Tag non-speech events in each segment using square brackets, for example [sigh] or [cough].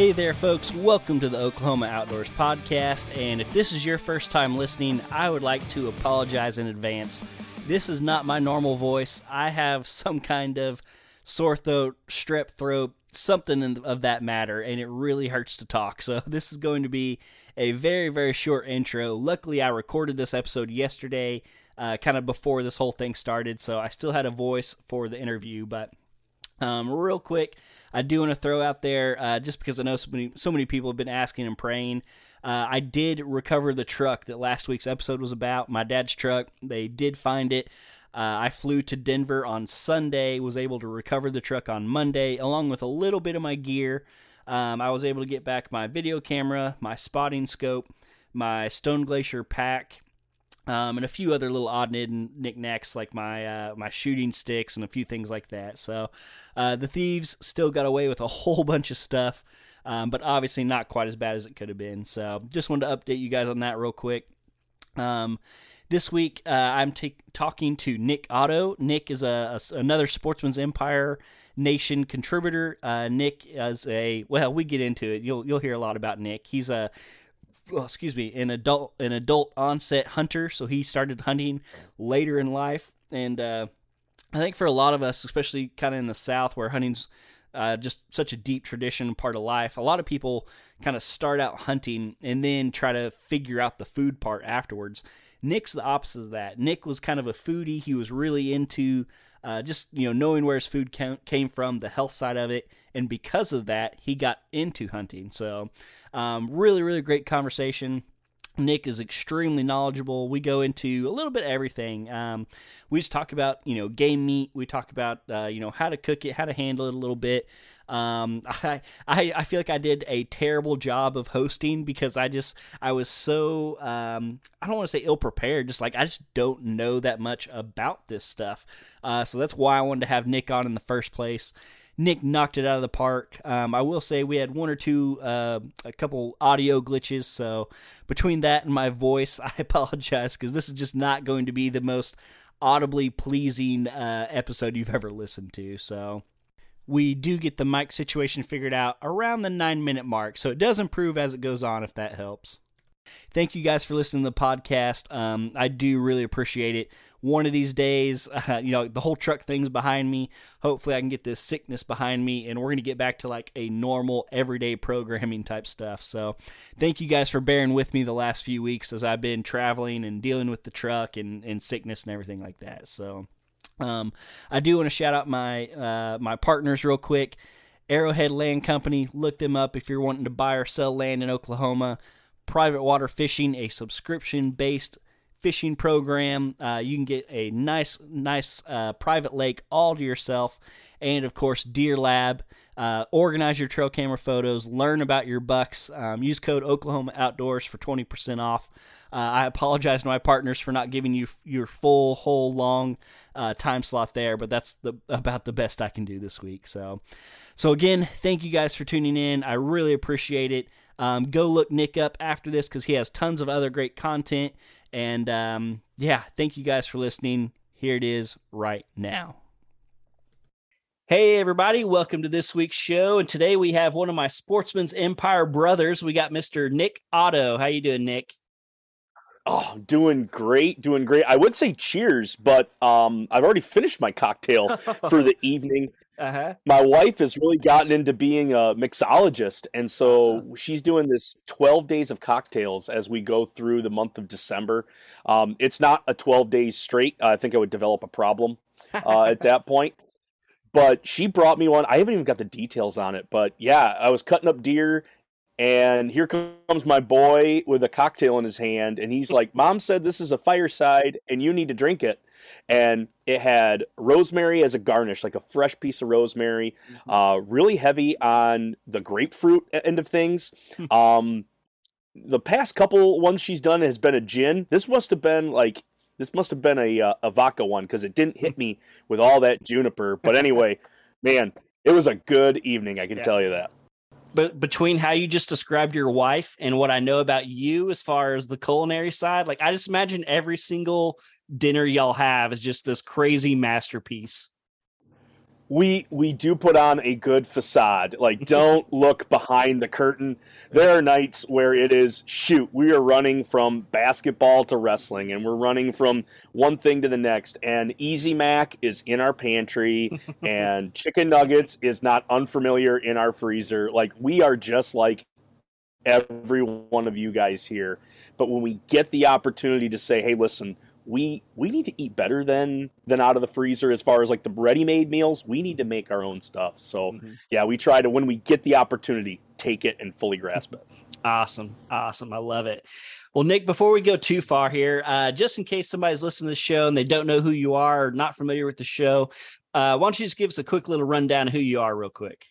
Hey there, folks. Welcome to the Oklahoma Outdoors Podcast. And if this is your first time listening, I would like to apologize in advance. This is not my normal voice. I have some kind of sore throat, strep throat, something of that matter, and it really hurts to talk. So, [laughs] this is going to be a very, very short intro. Luckily, I recorded this episode yesterday, uh, kind of before this whole thing started, so I still had a voice for the interview. But, um, real quick, I do want to throw out there, uh, just because I know so many, so many people have been asking and praying. Uh, I did recover the truck that last week's episode was about. My dad's truck. They did find it. Uh, I flew to Denver on Sunday. Was able to recover the truck on Monday, along with a little bit of my gear. Um, I was able to get back my video camera, my spotting scope, my Stone Glacier pack, um, and a few other little odd knickknacks like my uh, my shooting sticks and a few things like that. So uh, the thieves still got away with a [laughs] whole bunch of stuff, um, but obviously not quite as bad as it could have been. So just wanted to update you guys on that real quick. Um, this week uh, I'm t- talking to Nick Otto. Nick is a, a another Sportsman's Empire Nation contributor. Uh, Nick is a well, we get into it. You'll you'll hear a lot about Nick. He's a well, excuse me, an adult an adult onset hunter. So he started hunting later in life, and uh, I think for a lot of us, especially kind of in the South, where hunting's uh, just such a deep tradition part of life. A lot of people kind of start out hunting and then try to figure out the food part afterwards. Nick's the opposite of that. Nick was kind of a foodie. He was really into uh, just you know knowing where his food came from, the health side of it, and because of that, he got into hunting. So, um, really, really great conversation. Nick is extremely knowledgeable. We go into a little bit of everything. Um, we just talk about you know game meat. We talk about uh, you know how to cook it, how to handle it a little bit. Um, [laughs] I, I I feel like I did a terrible job of hosting because I just I was so um, I don't want to say ill prepared. Just like I just don't know that much about this stuff. Uh, so that's why I wanted to have Nick on in the first place. Nick knocked it out of the park. Um, I will say we had one or two, uh, a couple audio glitches. So between that and my voice, [laughs] I apologize because this is just not going to be the most audibly pleasing uh, episode you've ever listened to. So we do get the mic situation figured out around the nine minute mark. So it does improve as it goes on, if that helps. Thank you guys for listening to the podcast. Um, I do really appreciate it. One of these days, [laughs] uh, you know, the whole truck thing's behind me. Hopefully, I can get this sickness behind me, and we're going to get back to like a normal, everyday programming type stuff. So, thank you guys for bearing with me the last few weeks as I've been traveling and dealing with the truck and, and sickness and everything like that. So, um, I do want to shout out my uh, my partners real quick. Arrowhead Land Company. Look them up if you're wanting to buy or sell land in Oklahoma private water fishing, a subscription based fishing program. Uh, you can get a nice, nice uh, private lake all to yourself. And of course, Deer Lab. Uh, organize your trail camera photos, learn about your bucks. Um, use code Oklahoma Outdoors for 20% off. Uh, I apologize to my partners for not giving you your full, whole, long uh, time slot there, but that's the, about the best I can do this week. So, so again, thank you guys for tuning in. I really appreciate it. Um, go look Nick up after this because he has tons of other great content. And um, yeah, thank you guys for listening. Here it is right now. Hey, everybody, welcome to this week's show. And today we have one of my Sportsman's Empire brothers. We got Mr. Nick Otto. How you doing, Nick? Oh, doing great, doing great. I would say cheers, but um, I've already finished my cocktail [laughs] for the evening. Uh-huh. my wife has really gotten into being a mixologist, and so uh-huh. she's doing this twelve days of cocktails as we go through the month of December. Um, it's not a twelve days straight. I think I would develop a problem uh, at that [laughs] point. But she brought me one. I haven't even got the details on it, but yeah, I was cutting up deer and here comes my boy with a cocktail in his hand and he's like mom said this is a fireside and you need to drink it and it had rosemary as a garnish like a fresh piece of rosemary mm-hmm. uh, really heavy on the grapefruit end of things hmm. um, the past couple ones she's done has been a gin this must have been like this must have been a, uh, a vodka one because it didn't hit [laughs] me with all that juniper but anyway man it was a good evening i can yeah. tell you that but between how you just described your wife and what I know about you as far as the culinary side, like I just imagine every single dinner y'all have is just this crazy masterpiece we we do put on a good facade. Like, don't [laughs] look behind the curtain. There are nights where it is shoot. We are running from basketball to wrestling, and we're running from one thing to the next. And Easy Mac is in our pantry, [laughs] and chicken nuggets is not unfamiliar in our freezer. Like, we are just like every one of you guys here. But when we get the opportunity to say, "Hey, listen." We we need to eat better than than out of the freezer as far as like the ready-made meals. We need to make our own stuff. So mm-hmm. yeah we try to when we get the opportunity take it and fully grasp it. [laughs] Awesome. Awesome. I love it. Well nick before we go too far here uh, just in case somebody's listening to the show and they don't know who you are or not familiar with the show uh, why don't you just give us a quick little rundown of who you are real quick?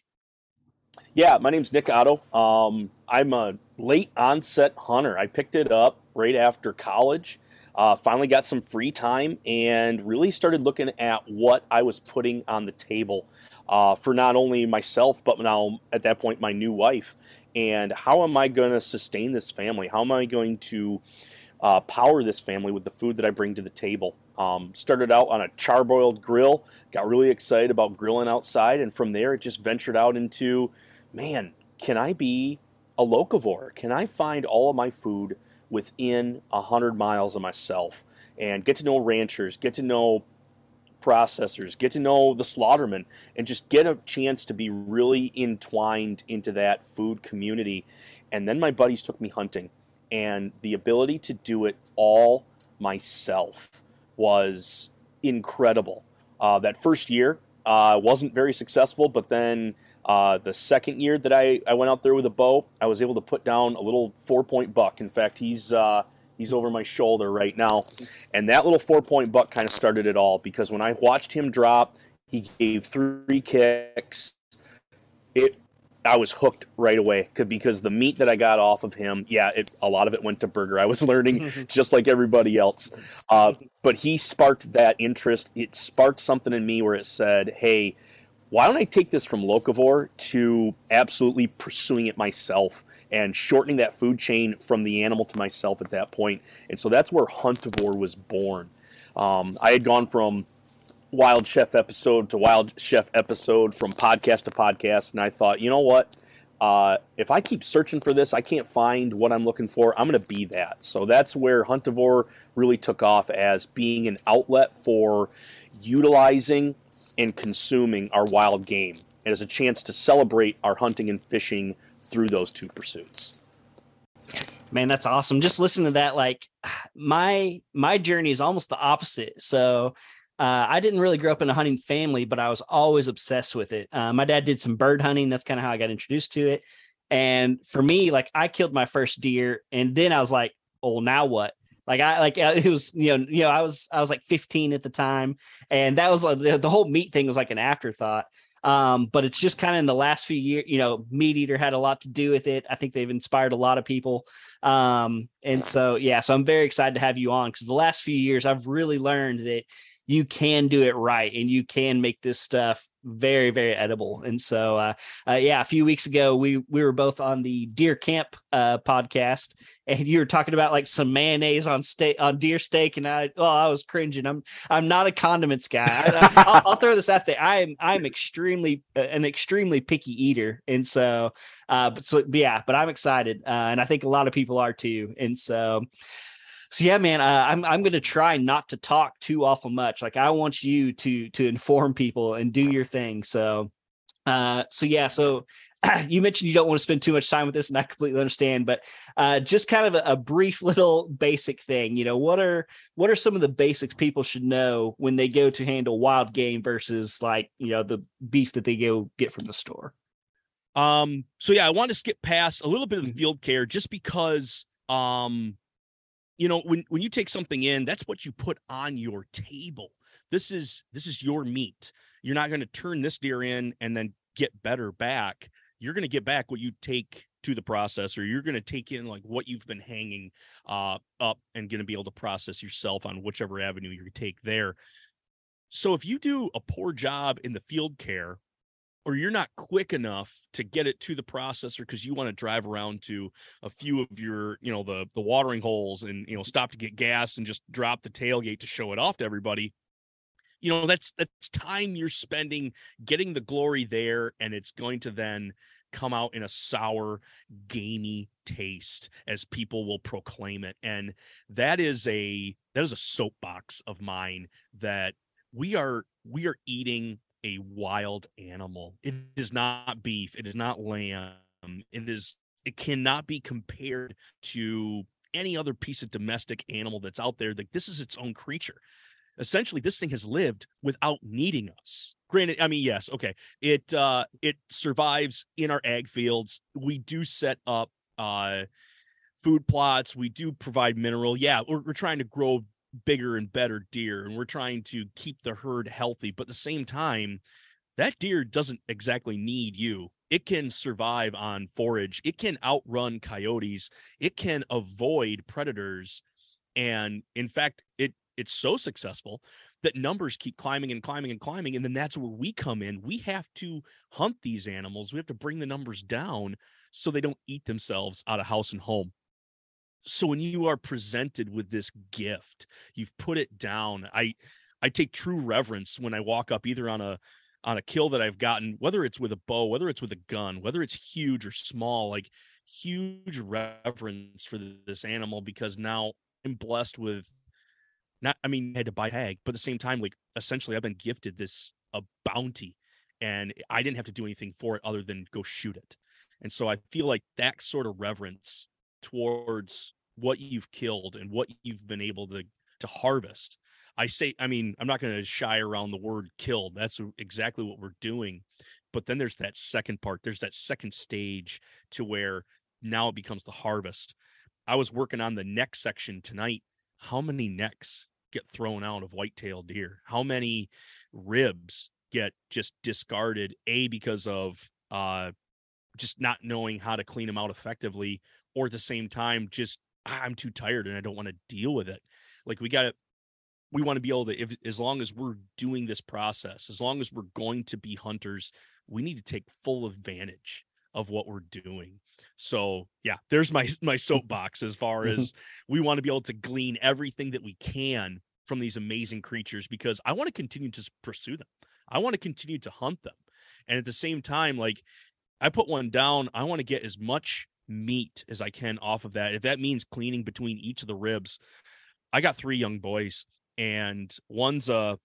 Yeah my name's nick otto. Um, i'm a late onset hunter. I picked it up right after college uh, finally got some free time and really started looking at what I was putting on the table uh, for not only myself, but now at that point, my new wife. And how am I going to sustain this family? How am I going to uh, power this family with the food that I bring to the table? Um, started out on a charboiled grill, got really excited about grilling outside, and from there it just ventured out into man, can I be a locavore? Can I find all of my food? Within 100 miles of myself and get to know ranchers, get to know processors, get to know the slaughtermen, and just get a chance to be really entwined into that food community. And then my buddies took me hunting, and the ability to do it all myself was incredible. Uh, that first year uh, wasn't very successful, but then uh, the second year that I, I went out there with a bow, I was able to put down a little four point buck. In fact, he's uh, he's over my shoulder right now, and that little four point buck kind of started it all because when I watched him drop, he gave three kicks. It I was hooked right away because the meat that I got off of him, yeah, it, a lot of it went to burger. I was [laughs] learning [laughs] just like everybody else, uh, but he sparked that interest. It sparked something in me where it said, "Hey." Why don't I take this from locavore to absolutely pursuing it myself and shortening that food chain from the animal to myself at that point? And so that's where Huntivore was born. Um, I had gone from Wild Chef episode to Wild Chef episode, from podcast to podcast, and I thought, you know what? Uh, if I keep searching for this, I can't find what I'm looking for. I'm going to be that. So that's where Huntivore really took off as being an outlet for utilizing and consuming our wild game and as a chance to celebrate our hunting and fishing through those two pursuits. Man, that's awesome. Just listen to that. Like [sighs] my my journey is almost the opposite. So uh, I didn't really grow up in a hunting family, but I was always obsessed with it. Uh, my dad did some bird hunting. That's kind of how I got introduced to it. And for me, like I killed my first deer, and then I was like, "Oh, now what?" Like I like it was you know you know I was I was like 15 at the time, and that was like the, the whole meat thing was like an afterthought. Um, but it's just kind of in the last few years, you know, Meat Eater had a lot to do with it. I think they've inspired a lot of people. Um, and so yeah, so I'm very excited to have you on because the last few years I've really learned that you can do it right and you can make this stuff very very edible. And so uh, uh, yeah a few weeks ago we we were both on the deer camp uh, podcast and you were talking about like some mayonnaise on steak on deer steak and i oh i was cringing. I'm i'm not a condiments guy. I, will throw this out there. I'm i'm extremely uh, an extremely picky eater. And so uh but so yeah but i'm excited uh, and i think a lot of people are too. And so so yeah, man, uh, I'm I'm gonna try not to talk too awful much. Like I want you to to inform people and do your thing. So, uh, so yeah, so [clears throat] you mentioned you don't want to spend too much time with this, and I completely understand. But uh, just kind of a, a, brief [laughs] little basic thing. You know, what are what are some of the basics people should know when they go to handle wild game versus like you know the beef that they go get from the store? Um. So yeah, I want to skip past a little bit of the mm-hmm. field care just because um you know when when you take something in that's what you put on your table. This is this is your meat. You're not going to turn this deer in and then get better back. You're going to get back what you take to the processor. You're going to take in like what you've been hanging uh, up and going to be able to process yourself on whichever avenue you take there. So if you do a poor job in the field care or you're not quick enough to get it to the processor because you want to drive around to a few of your you know the the watering holes and you know mm-hmm. stop to get gas and just drop the tailgate to show it off to everybody. You know that's that's time you're spending getting the glory there and it's going to then come out in a sour gamey taste as people will proclaim it and that is a that is a soapbox of mine that we are we are eating a wild animal. It is not beef it is not lamb it is it cannot be compared to any other piece of domestic animal that's out there like this is its own creature. Essentially this thing has lived without needing us. Granted i mean yes okay it uh it survives in our ag fields. We do set up uh food plots we do provide mineral. Yeah we're, we're trying to grow bigger and better deer and we're trying to keep the herd healthy but at the same time that deer doesn't exactly need you. It can survive on forage. It can outrun coyotes. It can avoid predators. And in fact it it's so successful that numbers keep climbing and climbing and climbing and then that's where we come in. We have to hunt these animals. We have to bring the numbers down so they don't eat themselves out of house and home so when you are presented with this gift you've put it down i i take true reverence when i walk up either on a on a kill that i've gotten whether it's with a bow whether it's with a gun whether it's huge or small like huge reverence for this animal because now i'm blessed with not I mean I had to buy tag, but at the same time, like essentially I've been gifted this a bounty and I didn't have to do anything for it other than go shoot it. And so I feel like that sort of reverence towards what you've killed and what you've been able to to harvest. I say, I mean, I'm not going to shy around the word killed. That's exactly what we're doing. But then there's that second part. There's that second stage to where now it becomes the harvest. I was working on the neck section tonight. How many necks get thrown out of whitetail deer? How many ribs get just discarded? A because of uh, just not knowing how to clean them out effectively, or at the same time, just ah, I'm too tired and I don't want to deal with it. Like we got to, we want to be able to, if as long as we're doing this process, as long as we're going to be hunters, we need to take full advantage of what we're doing. So yeah, there's my [laughs] my soapbox as far mm-hmm. as we want to be able to glean everything that we can from these amazing creatures because I want to continue to pursue them. I want to continue to hunt them. And at the same time, like I put one down, I want to get as much meat as I can off of that. If that means cleaning between each of the ribs, I got three young boys, and one's a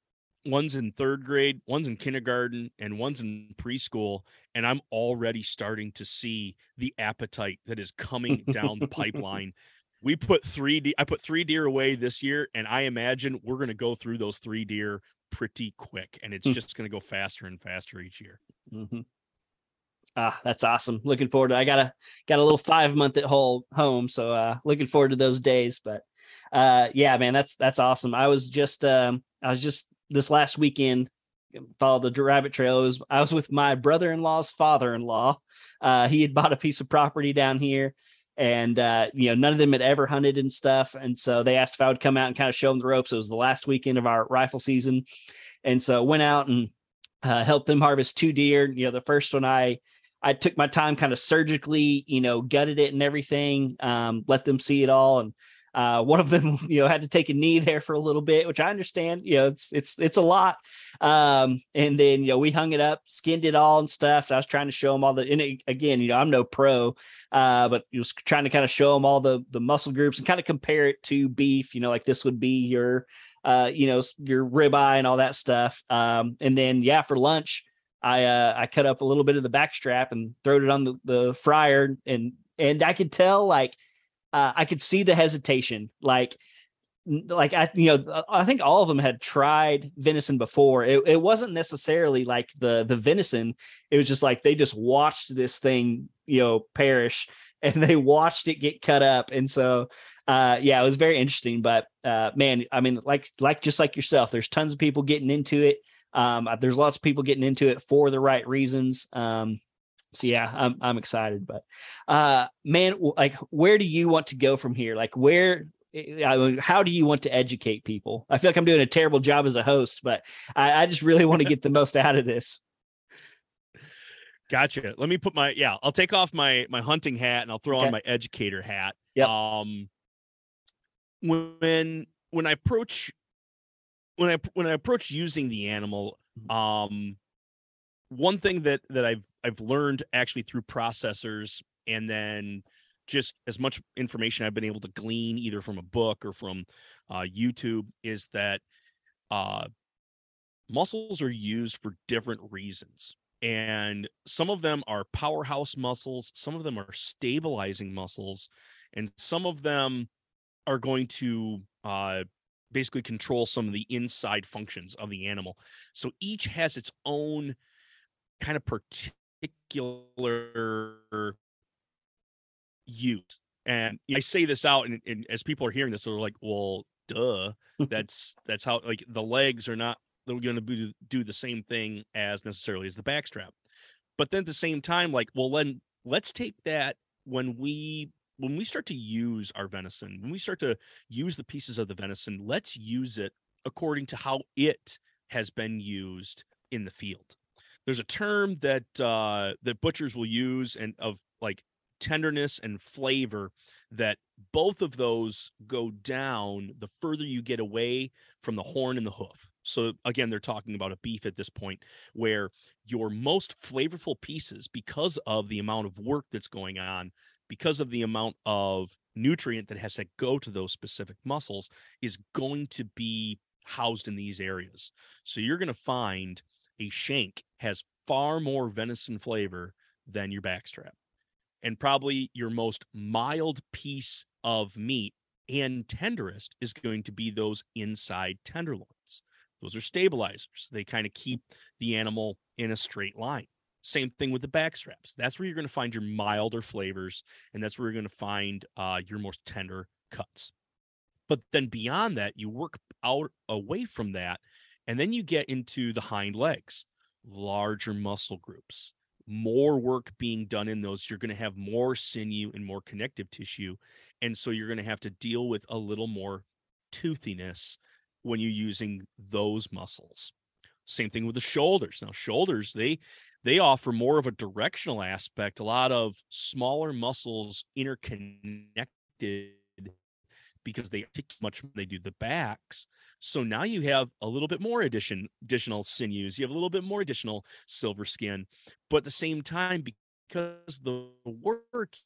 one's in third grade, one's in kindergarten, and one's in preschool. And I'm already starting to see the appetite that is coming down the [laughs] pipeline. We put three, de- I put three deer away this year, and I imagine we're going to go through those three deer pretty quick, and it's hmm. just going to go faster and faster each year. Mm-hmm. Ah, that's awesome. Looking forward to. I got a got a little five month at whole home, so uh, looking forward to those days. But uh, yeah, man, that's that's awesome. I was just um, I was just this last weekend followed the rabbit trail. was I was with my brother-in-law's father-in-law. Uh, he had bought a piece of property down here, and uh, you know none of them had ever hunted and stuff. And so they asked if I would come out and kind of show them the ropes. It was the last weekend of our rifle season, and so went out and uh, helped them harvest two deer. You know, the first one I I took my time, kind of surgically, you know, gutted it and everything, um, let them see it all, and Uh, one of them, [laughs] you know, had to take a knee there for a little bit, which I understand. You know, it's it's it's a lot. Um, and then you know we hung it up, skinned it all and stuff. I was trying to show them all the. And it, again, you know, I'm no pro, uh, but was trying to kind of show them all the the muscle groups and kind of compare it to beef. You know, like this would be your, uh, you know, your ribeye and all that stuff. Um, and then yeah, for lunch. I uh, I cut up a little bit of the back strap and throwed it on the, the fryer and and I could tell like uh, I could see the hesitation like like I you know I think all of them had tried venison before. It, it wasn't necessarily like the the venison. It was just like they just watched this thing you know perish [laughs] and they watched it get cut up and so uh yeah it was very interesting but uh man I mean like like just like yourself there's tons of people getting into it um, there's lots of people getting into it for the right reasons. Um, so yeah, I'm I'm excited. But uh, man, like, where do you want to go from here? Like, where? How do you want to educate people? I feel like I'm doing a terrible job as a host, but I, I just really want to get the [laughs] most out of this. Gotcha. Let me put my yeah. I'll take off my my hunting hat and I'll throw okay. on my educator hat. Yeah. Um. When when I approach when I when I approach using the animal, mm-hmm. um, one thing that that I've I've learned actually through processors and then just as much information I've been able to glean either from a book or from uh, YouTube is that uh, muscles are used for different reasons. And some of them are powerhouse muscles, some of them are stabilizing muscles, and some of them are going to uh, basically control some of the inside functions of the animal. So each has its own kind of particular use. And I say this out, and, and as people are hearing this, they're like, "Well, duh, [laughs] that's that's how like the legs are not they're going to do the same thing as necessarily as the backstrap." But then at the same time, like, well, then let's take that when we when we start to use our venison, when we start to use the pieces of the venison, let's use it according to how it has been used in the field. There's a term that uh, that butchers will use and of like tenderness and flavor that both of those go down the further you get away from the horn and the hoof. So again, they're talking about a beef at this point where your most flavorful pieces, because of the amount of work that's going on, because of the amount of nutrient that has to go to those specific muscles is going to be housed in these areas. So you're going to find a shank has far more venison flavor than your backstrap. And probably your most mild piece of meat and tenderest is going to be those inside tenderloins. Those are stabilizers. They kind of keep the animal in a straight line. Same thing with the back straps. That's where you're going to find your milder flavors, and that's where you're going to find uh, your most tender cuts. But then beyond that, you work out away from that, and then you get into the hind legs, larger muscle groups, more work being done in those. You're going to have more sinew and more connective tissue, and so you're going to have to deal with a little more toothiness when you're using those muscles. Same thing with the shoulders. Now, shoulders, they they offer more of a directional aspect, a lot of smaller muscles interconnected because they take much they do the backs. So now you have a little bit more addition additional sinews, you have a little bit more additional silver skin, but at the same time, because the work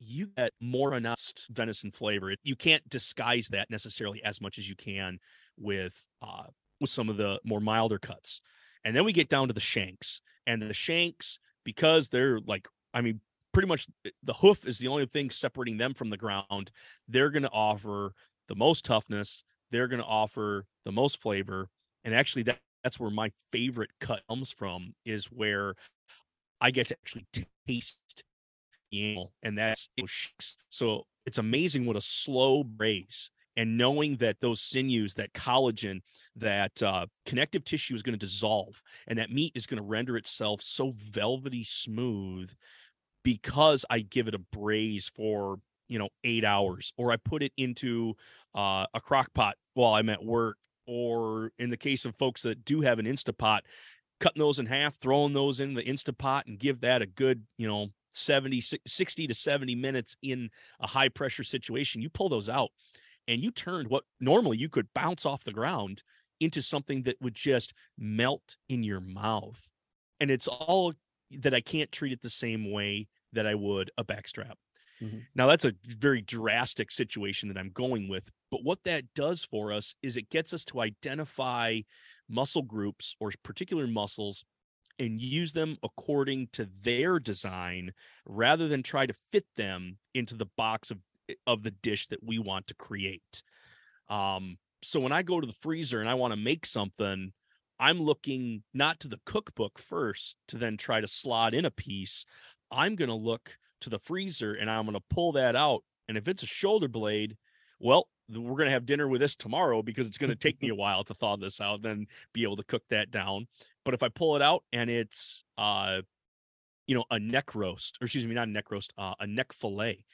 you get more announced venison flavor. You can't disguise that necessarily as much as you can with uh, with some of the more milder cuts. And then we get down to the shanks. And the shanks, because they're like, I mean, pretty much eh, the hoof is the only thing separating them from the ground. They're going to offer the most toughness. They're going to offer the most flavor. And actually, that, that's where my favorite cut comes from, is where I get to actually taste the animal. And that's so it's amazing what a slow braise and knowing that those sinews, that collagen, that uh, connective tissue is going to dissolve, and that meat is going to render itself so velvety smooth because I give it a braise for you know eight hours, or I put it into uh, a crock pot while I'm at work, or in the case of folks that do have an Instapot, cutting those in half, throwing those in the Instapot, and give that a good you know 70 60 to 70 minutes in a high pressure situation you pull those out and you turned what normally you could bounce off the ground into something that would just melt in your mouth. And it's all that I can't treat it the same way that I would a backstrap. Mm-hmm. Now that's a very drastic situation that I'm going with, but what that does for us is it gets us to identify muscle groups or particular muscles and use them according to their design rather than try to fit them into the box of of the dish that we want to create. Um, so when I go to the freezer and I want to make something, I'm looking not to the cookbook first to then try to slot in a piece. I'm going to look to the freezer and I'm going to pull that out. And if it's a shoulder blade, well, we're going to have dinner with this tomorrow because it's going to take me a [laughs] while to thaw this out, then be able to cook that down. But if I pull it out and it's, uh, you know, a neck roast, or excuse me, not a neck roast, uh, a neck fillet,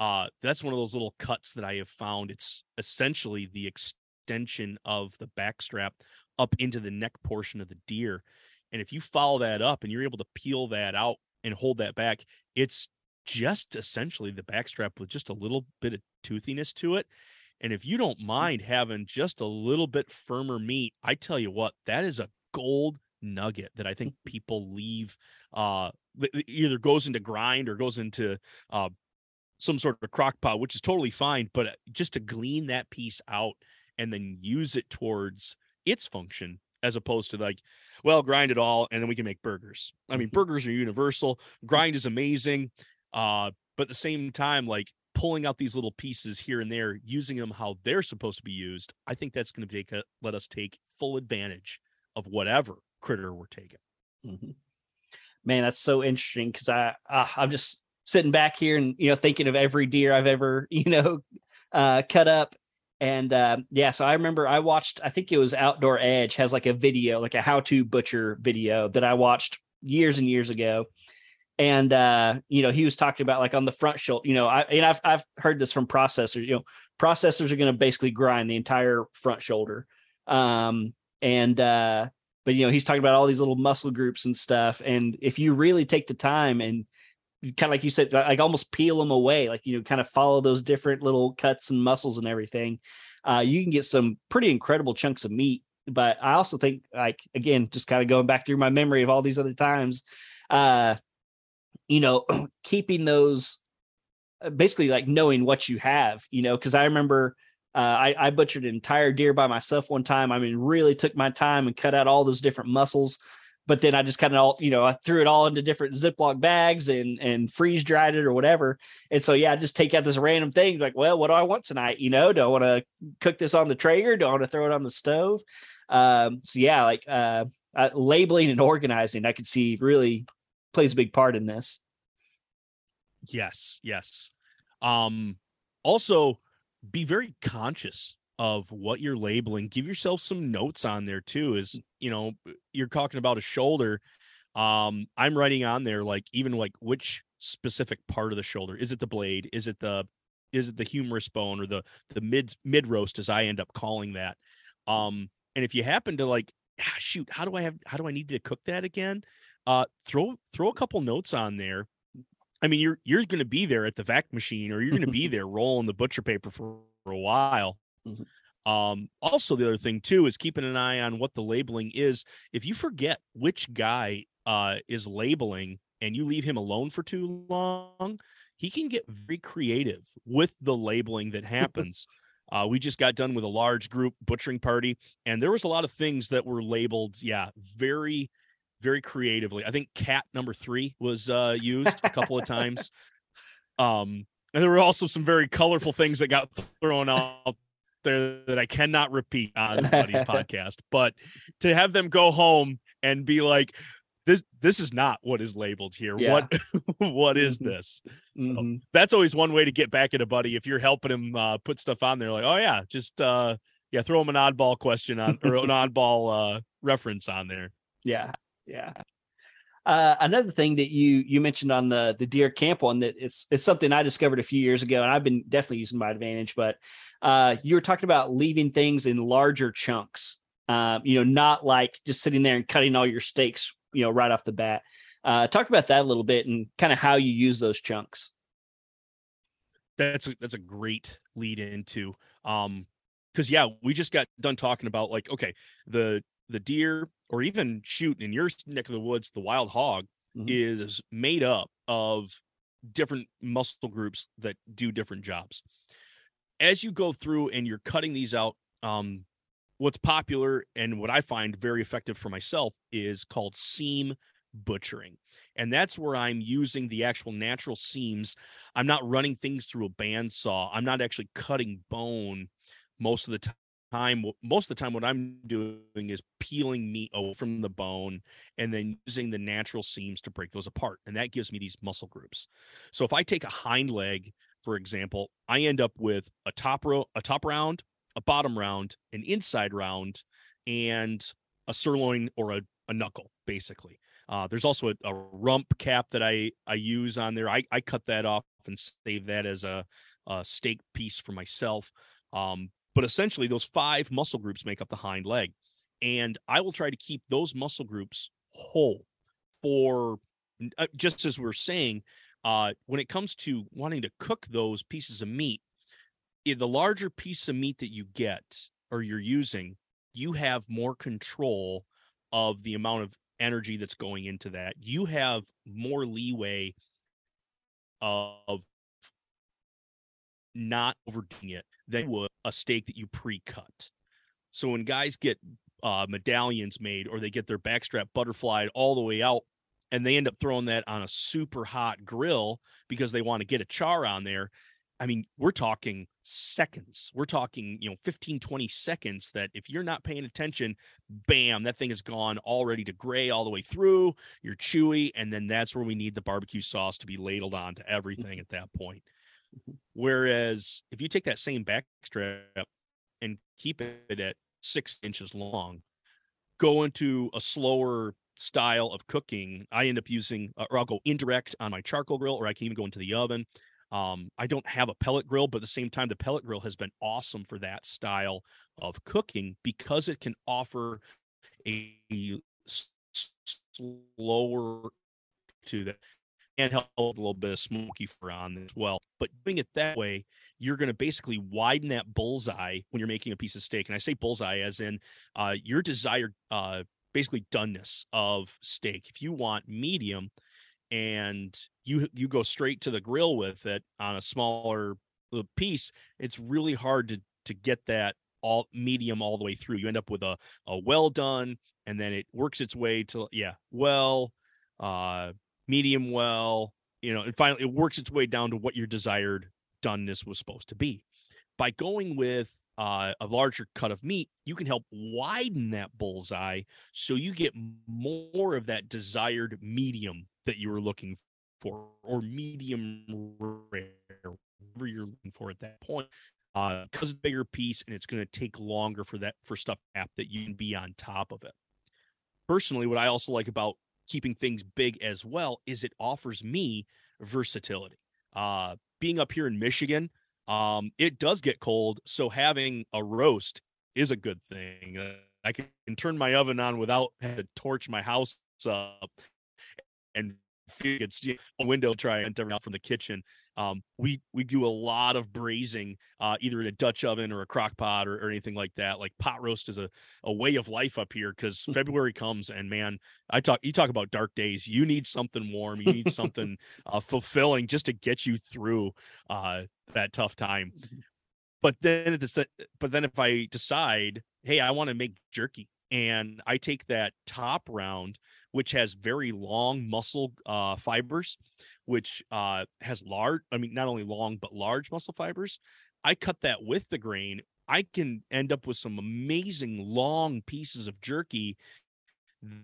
uh, that's one of those little cuts that I have found. It's essentially the extension of the backstrap up into the neck portion of the deer. And if you follow that up and you're able to peel that out and hold that back, it's just essentially the backstrap with just a little bit of toothiness to it. And if you don't mm. mind having just a little bit firmer meat, I tell you what, that is a gold nugget that I think [laughs] people leave uh either goes into grind or goes into uh some sort of crock pot, which is totally fine, but uh, just to glean that piece out and then use it towards its function as opposed to like well grind it all and then we can make burgers i mean mm-hmm. burgers are universal grind is amazing uh but at the same time like pulling out these little pieces here and there using them how they're supposed to be used i think that's going to take a, let us take full advantage of whatever critter we're taking mm-hmm. man that's so interesting because i uh, i'm just sitting back here and you know thinking of every deer i've ever [laughs] you know uh cut up and uh, yeah, so I remember I watched, I think it was Outdoor Edge has like a video, like a how to butcher video that I watched years and years ago. And uh, you know, he was talking about like on the front shoulder, you know, I and I've I've heard this from processors, you know, processors are going to basically grind the entire front shoulder. Um, and uh, but you know, he's talking about all these little muscle groups and stuff. And if you really take the time and kind of like you said, like almost peel them away, like you know, kind of follow those different little cuts and muscles and everything. Uh, you can get some pretty incredible chunks of meat. But I also think, like again, just kind of going back through my memory of all these other times, uh, you know, [clears throat] keeping those uh, basically like knowing what you have, you know, because I remember. Uh, I, I butchered an entire deer by myself one time. I mean, really took my time and cut out all those different muscles but then I just kind of all, you know, I threw it all into different Ziploc bags and and freeze dried it or whatever. And so yeah, I just take out this random thing like, well, what do I want tonight? You know, do I want to cook this on the Traeger? Do I want to throw it on the stove? Um, so yeah, like uh, uh, labeling and organizing, I could see really plays a big part in this. Yes, yes. Um, also, be very conscious of what you're labeling give yourself some notes on there too is mm. you know you're talking about a shoulder um i'm writing on there like even like which specific part of the shoulder is it the blade is it the is it the humerus bone or the the mid mid roast as i end up calling that um and if you happen to like ah, shoot how do i have how do i need to cook that again? Uh throw throw a couple notes on there. I mean you're you're going to be there at the vac machine or you're going to be [laughs] there rolling the butcher paper for, for a while Mm-hmm. Um, also, the other thing too is keeping an eye on what the labeling is. If you forget which guy uh, is labeling and you leave him alone for too long, he can get very creative with the labeling that [laughs] happens. uh, we just got done with a large group butchering party, and there was a lot of things that were labeled, yeah, very, very creatively. I think cat number three was uh, used a couple of times. [laughs] Um, and there were also some very colorful things that got thrown out there that I cannot repeat on [laughs] Buddy's podcast. But to have them go home and be like, this this is not what is labeled here. Yeah. What [laughs] what is mm-hmm. this? So mm-hmm. that's always one way to get back at a buddy if you're helping him uh, put stuff on there. Like, oh yeah, just uh, yeah, throw him an oddball question on or an [laughs] oddball uh, reference on there. Yeah, yeah. Uh, another thing that you you mentioned on the the deer camp one that it's it's something I discovered a few years ago, and I've been definitely using my advantage. But uh, you were talking about leaving things in larger chunks. Uh, you know, not like just sitting there and cutting all your steaks, you know, right off the bat. Uh, talk about that a little bit and kind of how you use those chunks. That's a, that's a great lead into. Um, because yeah, we just got done talking about like, okay, the the deer or even shoot in your neck of the woods, the wild hog Mhm. is made up of different muscle groups that do different jobs. As you go through and you're cutting these out, um, what's popular and what I find very effective for myself is called seam butchering. And that's where I'm using the actual natural seams. I'm not running things through a bandsaw. I'm not actually cutting bone most of the ti- time. Most of the time, what I'm doing is peeling meat away from the bone and then using the natural seams to break those apart. And that gives me these muscle groups. So if I take a hind leg, for example, I end up with a top row, a top round, a bottom round, an inside round, and a sirloin or a, a knuckle, basically. Uh, there's also a, a rump cap that I I use on there. I, I cut that off and save that as a, a steak piece for myself. Um, but essentially, those five muscle groups make up the hind leg, and I will try to keep those muscle groups whole for uh, just as we're saying. Uh, when it comes to wanting to cook those pieces of meat, the larger piece of meat that you get or you're using, you have more control of the amount of energy that's going into that. You have more leeway of not overdoing it than would a steak that you pre-cut. So when guys get uh, medallions made or they get their backstrap butterflied all the way out and they end up throwing that on a super hot grill because they want to get a char on there, I mean, we're talking seconds. We're talking, you know, 15, 20 seconds that if you're not paying attention, bam, that thing is gone already to gray all the way through. You're chewy. And then that's where we need the barbecue sauce to be ladled onto everything at that point. Whereas if you take that same backstrap and keep it at six inches long, go into a slower style of cooking, I end up using, or I'll go indirect on my charcoal grill, or I can even go into the oven. Um, I don't have a pellet grill, but at the same time, the pellet grill has been awesome for that style of cooking because it can offer a slower to that and help a little bit of smoky fur on as well. But doing it that way, you're going to basically widen that bullseye when you're making a piece of steak. And I say bullseye as in uh, your desired, uh, basically doneness of steak. If you want medium, and you you go straight to the grill with it on a smaller piece, it's really hard to to get that all medium all the way through. You end up with a a well done, and then it works its way to yeah, well, uh, medium well, you know, and finally it works its way down to what your desired doneness was supposed to be. By going with uh, a larger cut of meat, you can help widen that bullseye so you get more of that desired medium that you were looking for, or medium rare, whatever you're looking for at that point. Uh, because it's a bigger piece and it's going to take longer for that for stuff happen that you can be on top of it. Personally, what I also like about keeping things big as well is it offers me versatility. Uh, being up here in Michigan, um, it does get cold, so having a roast is a good thing. Uh, I can turn my oven on without having to torch my house up and it's you know, a window try and out from the kitchen. Um, we we do a lot of braising, uh, either in a Dutch oven or a crock pot or, or anything like that. Like pot roast is a, a way of life up here because [laughs] February comes and man, I talk you talk about dark days. You need something warm. You need [laughs] something uh, fulfilling just to get you through uh, that tough time. But then it's but then if I decide, hey, I want to make jerky, and I take that top round, which has very long muscle uh, fibers, which uh, has large, I mean, not only long, but large muscle fibers. I cut that with the grain. I can end up with some amazing long pieces of jerky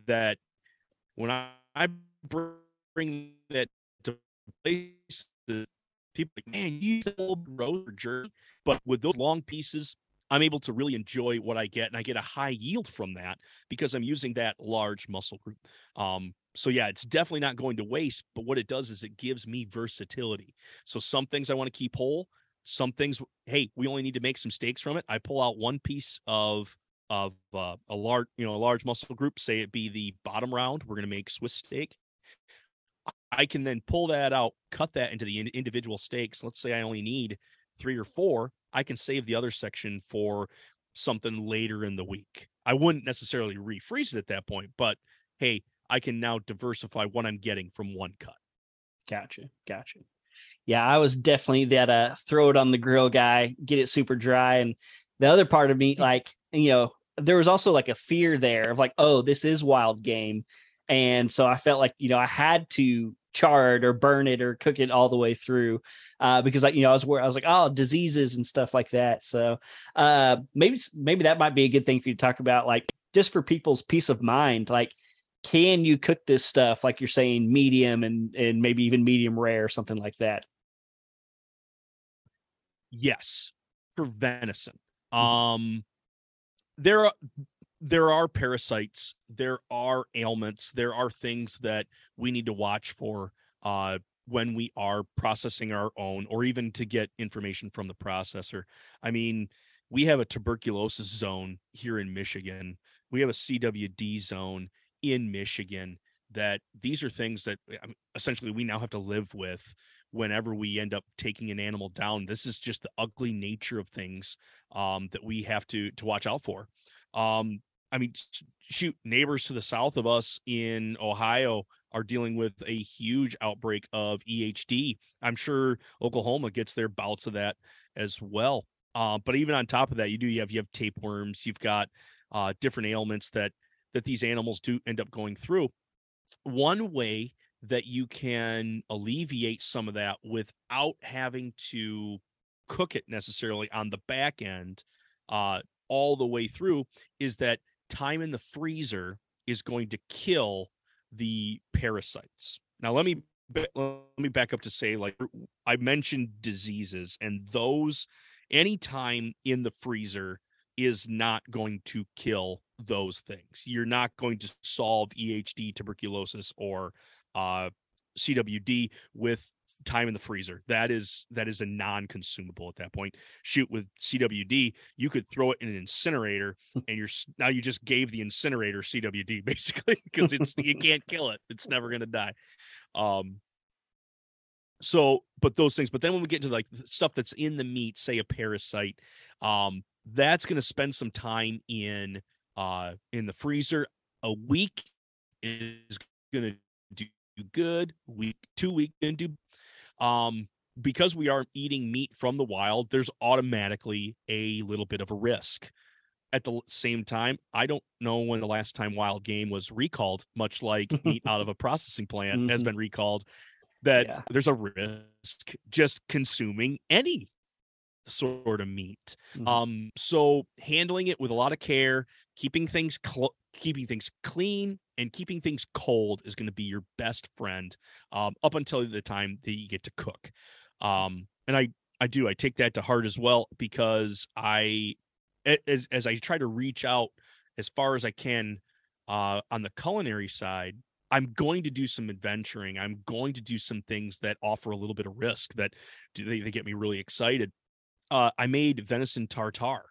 that when I, I bring that to places, people like, man, you old roast jerky. But with those long pieces, I'm able to really enjoy what I get, and I get a high yield from that because I'm using that large muscle group. Um, so yeah, it's definitely not going to waste. But what it does is it gives me versatility. So some things I want to keep whole. Some things, hey, we only need to make some steaks from it. I pull out one piece of of uh, a large, you know, a large muscle group. Say it be the bottom round. We're going to make Swiss steak. I can then pull that out, cut that into the individual steaks. Let's say I only need three or four. I can save the other section for something later in the week. I wouldn't necessarily refreeze it at that point, but hey, I can now diversify what I'm getting from one cut. Gotcha. Gotcha. Yeah, I was definitely that uh throw it on the grill guy, get it super dry. And the other part of me, Mm. like, you know, there was also like a fear there of like, oh, this is wild game. And so I felt like, you know, I had to char it or burn it or cook it all the way through. Uh, because like, you know, I was where I was like, oh, diseases and stuff like that. So uh maybe maybe that might be a good thing for you to talk about, like just for people's peace of mind, like can you cook this stuff like you're saying medium and and maybe even medium rare or something like that Yes, for venison. Mhm. Um there are there are parasites, there are ailments, there are things that we need to watch for uh when we are processing our own or even to get information from the processor. I mean, we have a tuberculosis zone here in Michigan. We have a CWD zone in Michigan that these are things that essentially we now have to live with whenever we end up taking an animal down this is just the ugly nature of things um, that we have to to watch out for um, i mean shoot neighbors to the south of us in ohio are dealing with a huge outbreak of ehd i'm sure oklahoma gets their bouts of that as well. Uh, but even on top of that you do you have you have tapeworms you've got uh, different ailments that that these animals do end up going through. One way that you can alleviate some of that without having to cook it necessarily on the back end uh, all the way through is that time in the freezer is going to kill the parasites. Now let me let me back up to say like I mentioned diseases and those any time in the freezer is not going to kill those things. You're not going to solve EHD, tuberculosis, or uh, CWD with time in the freezer. That is that is a non-consumable at that point. Shoot with CWD, you could throw it in an incinerator, [laughs] and you're now you just gave the incinerator CWD [laughs] basically because it's you can't kill it. It's never gonna die. Um. So, but those things. But then when we get to like the stuff that's in the meat, say a parasite, um, that's gonna spend some time in uh in the freezer. A week is gonna do good. Week two week gonna do um because we are eating meat from the wild there's automatically a little bit of a risk at the same time i don't know when the last time wild game was recalled much like meat out of a processing plant has Mhm. been recalled that Yeah. there's a risk just consuming any sort of meat Mhm. um so handling it with a lot of care keeping things cl- keeping things clean and keeping things cold is going to be your best friend um, up until the time that you get to cook um, and i i do i take that to heart as well because I as, as i try to reach out as far as i can uh, on the culinary side i'm going to do some adventuring i'm going to do some things that offer a little bit of risk that do they, they get me really excited. Uh, i made venison tartare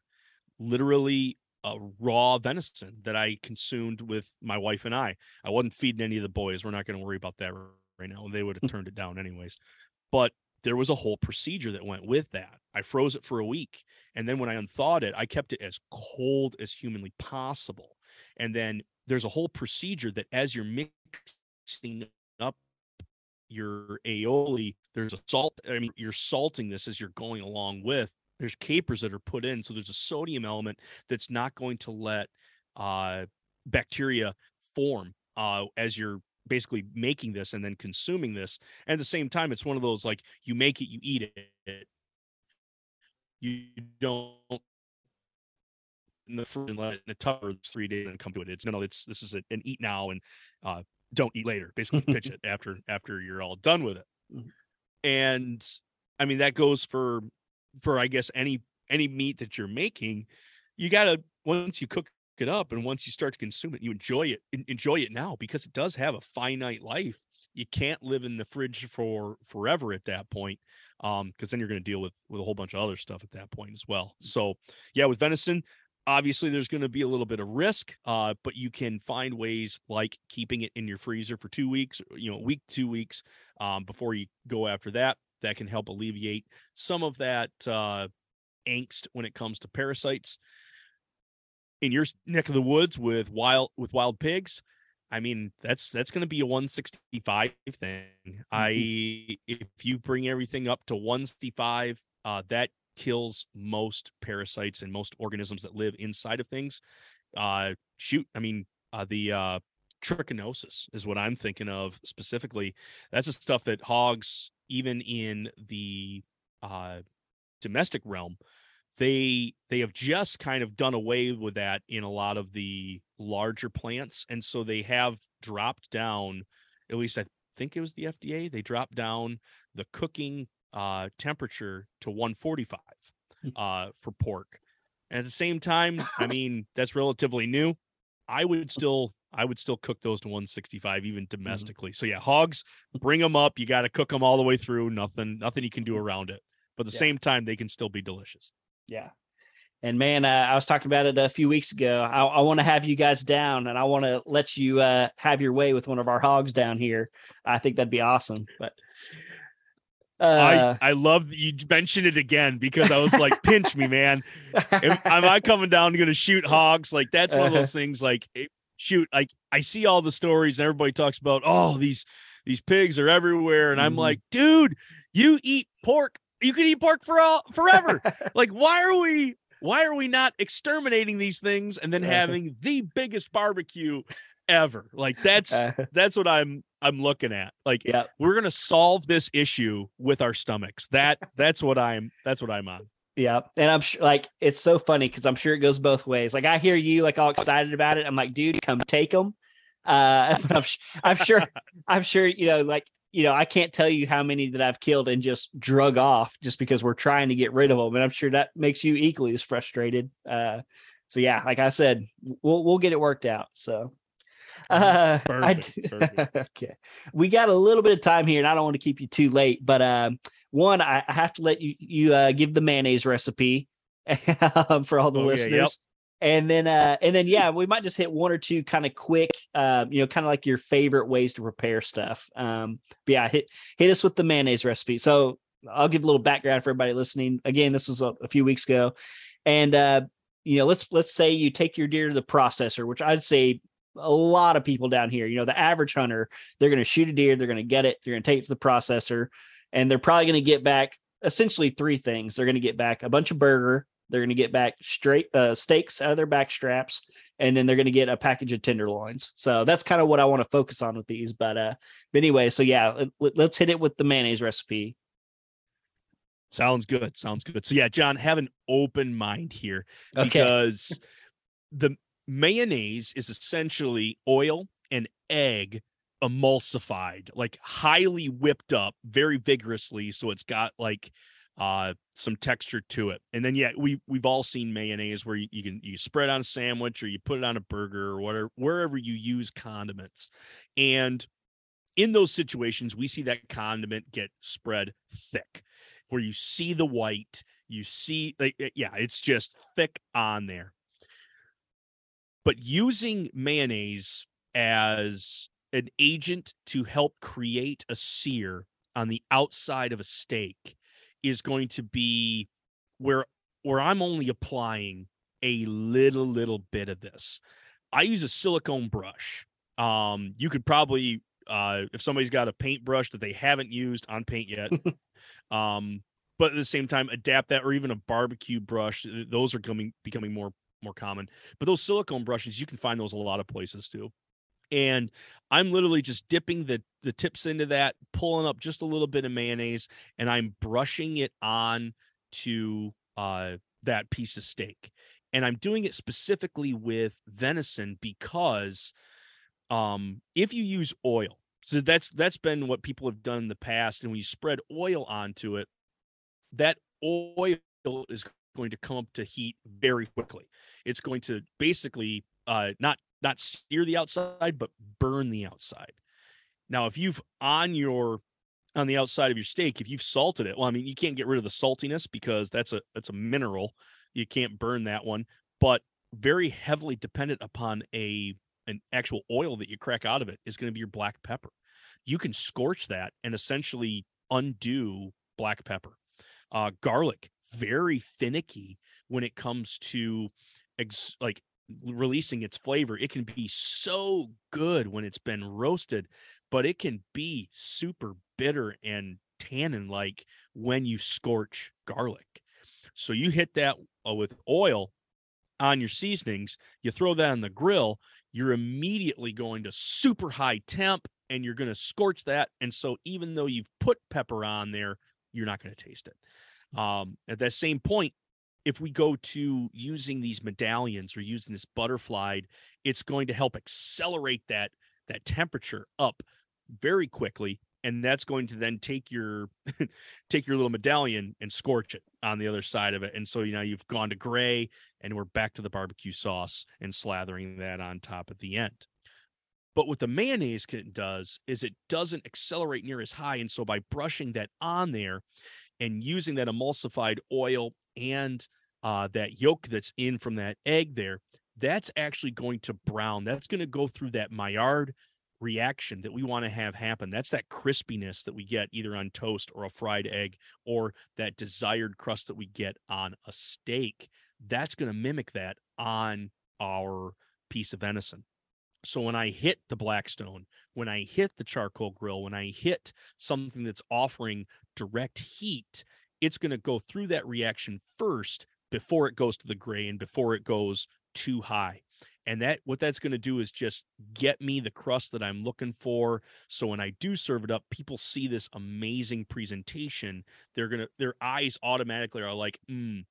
literally uh, raw venison that I consumed with my wife and I. I wasn't feeding any of the boys. We're not going to worry about that right now. They would have turned it down anyways. But there was a whole procedure that went with that. I froze it for a week. And then when I unthawed it, I kept it as cold as humanly possible. And then there's a whole procedure that as you're mixing up your aioli, there's a salt. I mean, you're salting this as you're going along with. There's capers that are put in. So there's a sodium element that's not going to let uh, bacteria form uh, as you're basically making this and then consuming this. And at the same time, it's one of those like you make it, you eat it. You don't in the fridge and let it in a tub for three days and come to it. It's no, no. It's this is a, an eat now and uh, don't eat later. Basically, [laughs] pitch it after after you're all done with it. Mhm. And I mean that goes for for I guess any any meat that you're making. You gotta once you cook it up and once you start to consume it, you enjoy it. Enjoy it now because it does have a finite life. You can't live in the fridge for forever at that point, um, because then you're going to deal with with a whole bunch of other stuff at that point as well. So, yeah, with venison, obviously there's going to be a little bit of risk, uh, but you can find ways like keeping it in your freezer for two weeks, you know, week, two weeks, um, before you go after that. That can help alleviate some of that uh, angst when it comes to parasites. In your neck of the woods with wild with wild pigs, I mean that's that's going to be a 165 thing. Mm-hmm. I if you bring everything up to 165, uh, that kills most parasites and most organisms that live inside of things. Uh, shoot, I mean uh, the uh, trichinosis is what I'm thinking of specifically. That's the stuff that hogs, even in the uh, domestic realm, they they have just kind of done away with that in a lot of the larger plants, and so they have dropped down. At least I think it was the FDA. They dropped down the cooking uh, temperature to 145 hmm. uh, for pork. And at the same time, I [laughs] mean that's relatively new. I would still I would still cook those to 165 even mm-hmm. domestically. Mm-hmm. So yeah, hogs, bring them up. You got to cook them all the way through. Nothing nothing you can do around it. But at the yeah. same time, they can still be delicious. Yeah. And man, uh, I was talking about it a few weeks ago. I, I want to have you guys down, and I want to let you uh, have your way with one of our hogs down here. I think that'd be awesome. But uh, I I love that you mentioned it again because I was like, pinch me, man. [laughs] Am, am I coming down going to shoot hogs? Like that's one of those [laughs] things. Like, it, shoot, like I see all the stories and everybody talks about, oh, these these pigs are everywhere, and I'm mm-hmm. like, dude, you eat pork you can eat pork for all forever. [laughs] like, why are we why are we not exterminating these things and then having the biggest barbecue ever? Like that's that's what I'm I'm looking at. Like yeah. we're gonna solve this issue with our stomachs. That that's what I'm that's what I'm on. Yeah. And I'm sure like it's so funny because I'm sure it goes both ways. Like I hear you like all excited about it. I'm like, dude, come take them. Uh, [laughs] I'm, I'm sure, [laughs] I'm sure, you know, like you know, I can't tell you how many that I've killed and just drug off just because we're trying to get rid of them. And I'm sure that makes you equally as frustrated. Uh, so yeah, like I said, we'll we'll get it worked out. So uh, [laughs] perfect, perfect. okay, we got a little bit of time here, and I don't want to keep you too late. But um, one, I, I have to let you you uh, give the mayonnaise recipe [laughs] for all the oh, listeners. Yeah, yep. and then uh and then yeah we might just hit one or two kind of quick uh you know kind of like your favorite ways to prepare stuff. Um but yeah hit hit us with the mayonnaise recipe. So i'll give a little background for everybody listening. Again this was a, a few weeks ago. And uh you know let's let's say you take your deer to the processor which i'd say a lot of people down here you know the average hunter they're going to shoot a deer they're going to get it they're going to take it to the processor and they're probably going to get back essentially three things they're going to get back a bunch of burger they're going to get back straight uh, steaks out of their back straps, and then they're going to get a package of tenderloins. So that's kind of what I want to focus on with these. But uh, but anyway, so yeah, let, let's hit it with the mayonnaise recipe. Sounds good. Sounds good. So yeah, John, have an open mind here okay. because the mayonnaise is essentially oil and egg emulsified, like highly whipped up very vigorously. So it's got like uh some texture to it and then yeah we we've all seen mayonnaise where you, you, can you spread on a sandwich or you put it on a burger or whatever wherever you use condiments and in those situations we see that condiment get spread thick where you see the white you see like yeah it's just thick on there but using mayonnaise as an agent to help create a sear on the outside of a steak is going to be where where I'm only applying a little little bit of this. I use a silicone brush. Um, you could probably uh, if somebody's got a paintbrush that they haven't used on paint yet, [laughs] um, but at the same time adapt that or even a barbecue brush. Those are coming becoming more more common. But those silicone brushes, you can find those a lot of places too and I'm literally just dipping the the tips into that, pulling up just a little bit of mayonnaise, and I'm brushing it on to uh, that piece of steak. And I'm doing it specifically with venison because um, if you use oil, so that's that's been what people have done in the past, and when you spread oil onto it, that oil is going to come up to heat very quickly. It's going to basically uh, not not sear the outside, but burn the outside. Now, if you've on your on the outside of your steak, if you've salted it, well, I mean, you can't get rid of the saltiness because that's a that's a mineral. You can't burn that one, but very heavily dependent upon a an actual oil that you crack out of it is going to be your black pepper. You can scorch that and essentially undo black pepper. Uh, garlic, very finicky when it comes to ex- like releasing its flavor. It can be so good when it's been roasted, but it can be super bitter and tannin like when you scorch garlic. So you hit that uh, with oil on your seasonings, you throw that on the grill, you're immediately going to super high temp and you're going to scorch that. And so even though you've put pepper on there, you're not going to taste it. Um, at that same point, if we go to using these medallions or using this butterfly, it's going to help accelerate that that temperature up very quickly and that's going to then take your [laughs] take your little medallion and scorch it on the other side of it and so you know you've gone to gray and we're back to the barbecue sauce and slathering that on top at the end. But what the mayonnaise does is it doesn't accelerate near as high and so by brushing that on there and using that emulsified oil and uh, that yolk that's in from that egg there that's actually going to brown that's going to go through that maillard reaction that we want to have happen. That's that crispiness that we get either on toast or a fried egg or that desired crust that we get on a steak. That's going to mimic that on our piece of venison. So when I hit the Blackstone, when I hit the charcoal grill, when I hit something that's offering direct heat, it's going to go through that reaction first before it goes to the gray and before it goes too high. And that what that's going to do is just get me the crust that i'm looking for. So when i do serve it up people see this amazing presentation they're to their eyes automatically are like mm,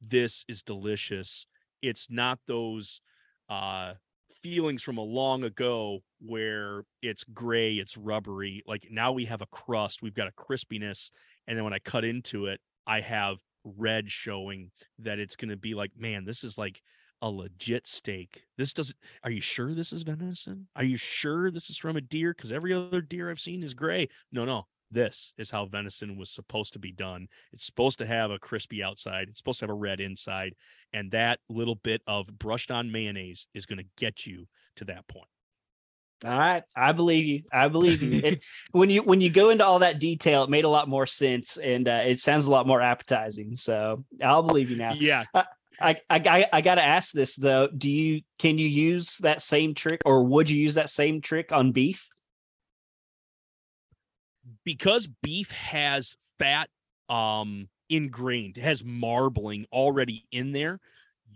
this is delicious. It's not those uh feelings from a long ago where it's gray it's rubbery like now we have a crust we've got a crispiness and then when i cut into it i have red showing that it's going to be like man this is like a legit steak. This doesn't. Are you sure this is venison? Are you sure this is from a deer? Because every other deer I've seen is gray. No, no. This is how venison was supposed to be done. It's supposed to have a crispy outside. It's supposed to have a red inside, and that little bit of brushed on mayonnaise is going to get you to that point. All right, I believe you. I believe you. It, [laughs] when you when you go into all that detail, it made a lot more sense, and uh, it sounds a lot more appetizing. So I'll believe you now. Yeah. Uh, I, I I got to ask this though. Do you can you use that same trick, or would you use that same trick on beef? Because beef has fat um ingrained, has marbling already in there.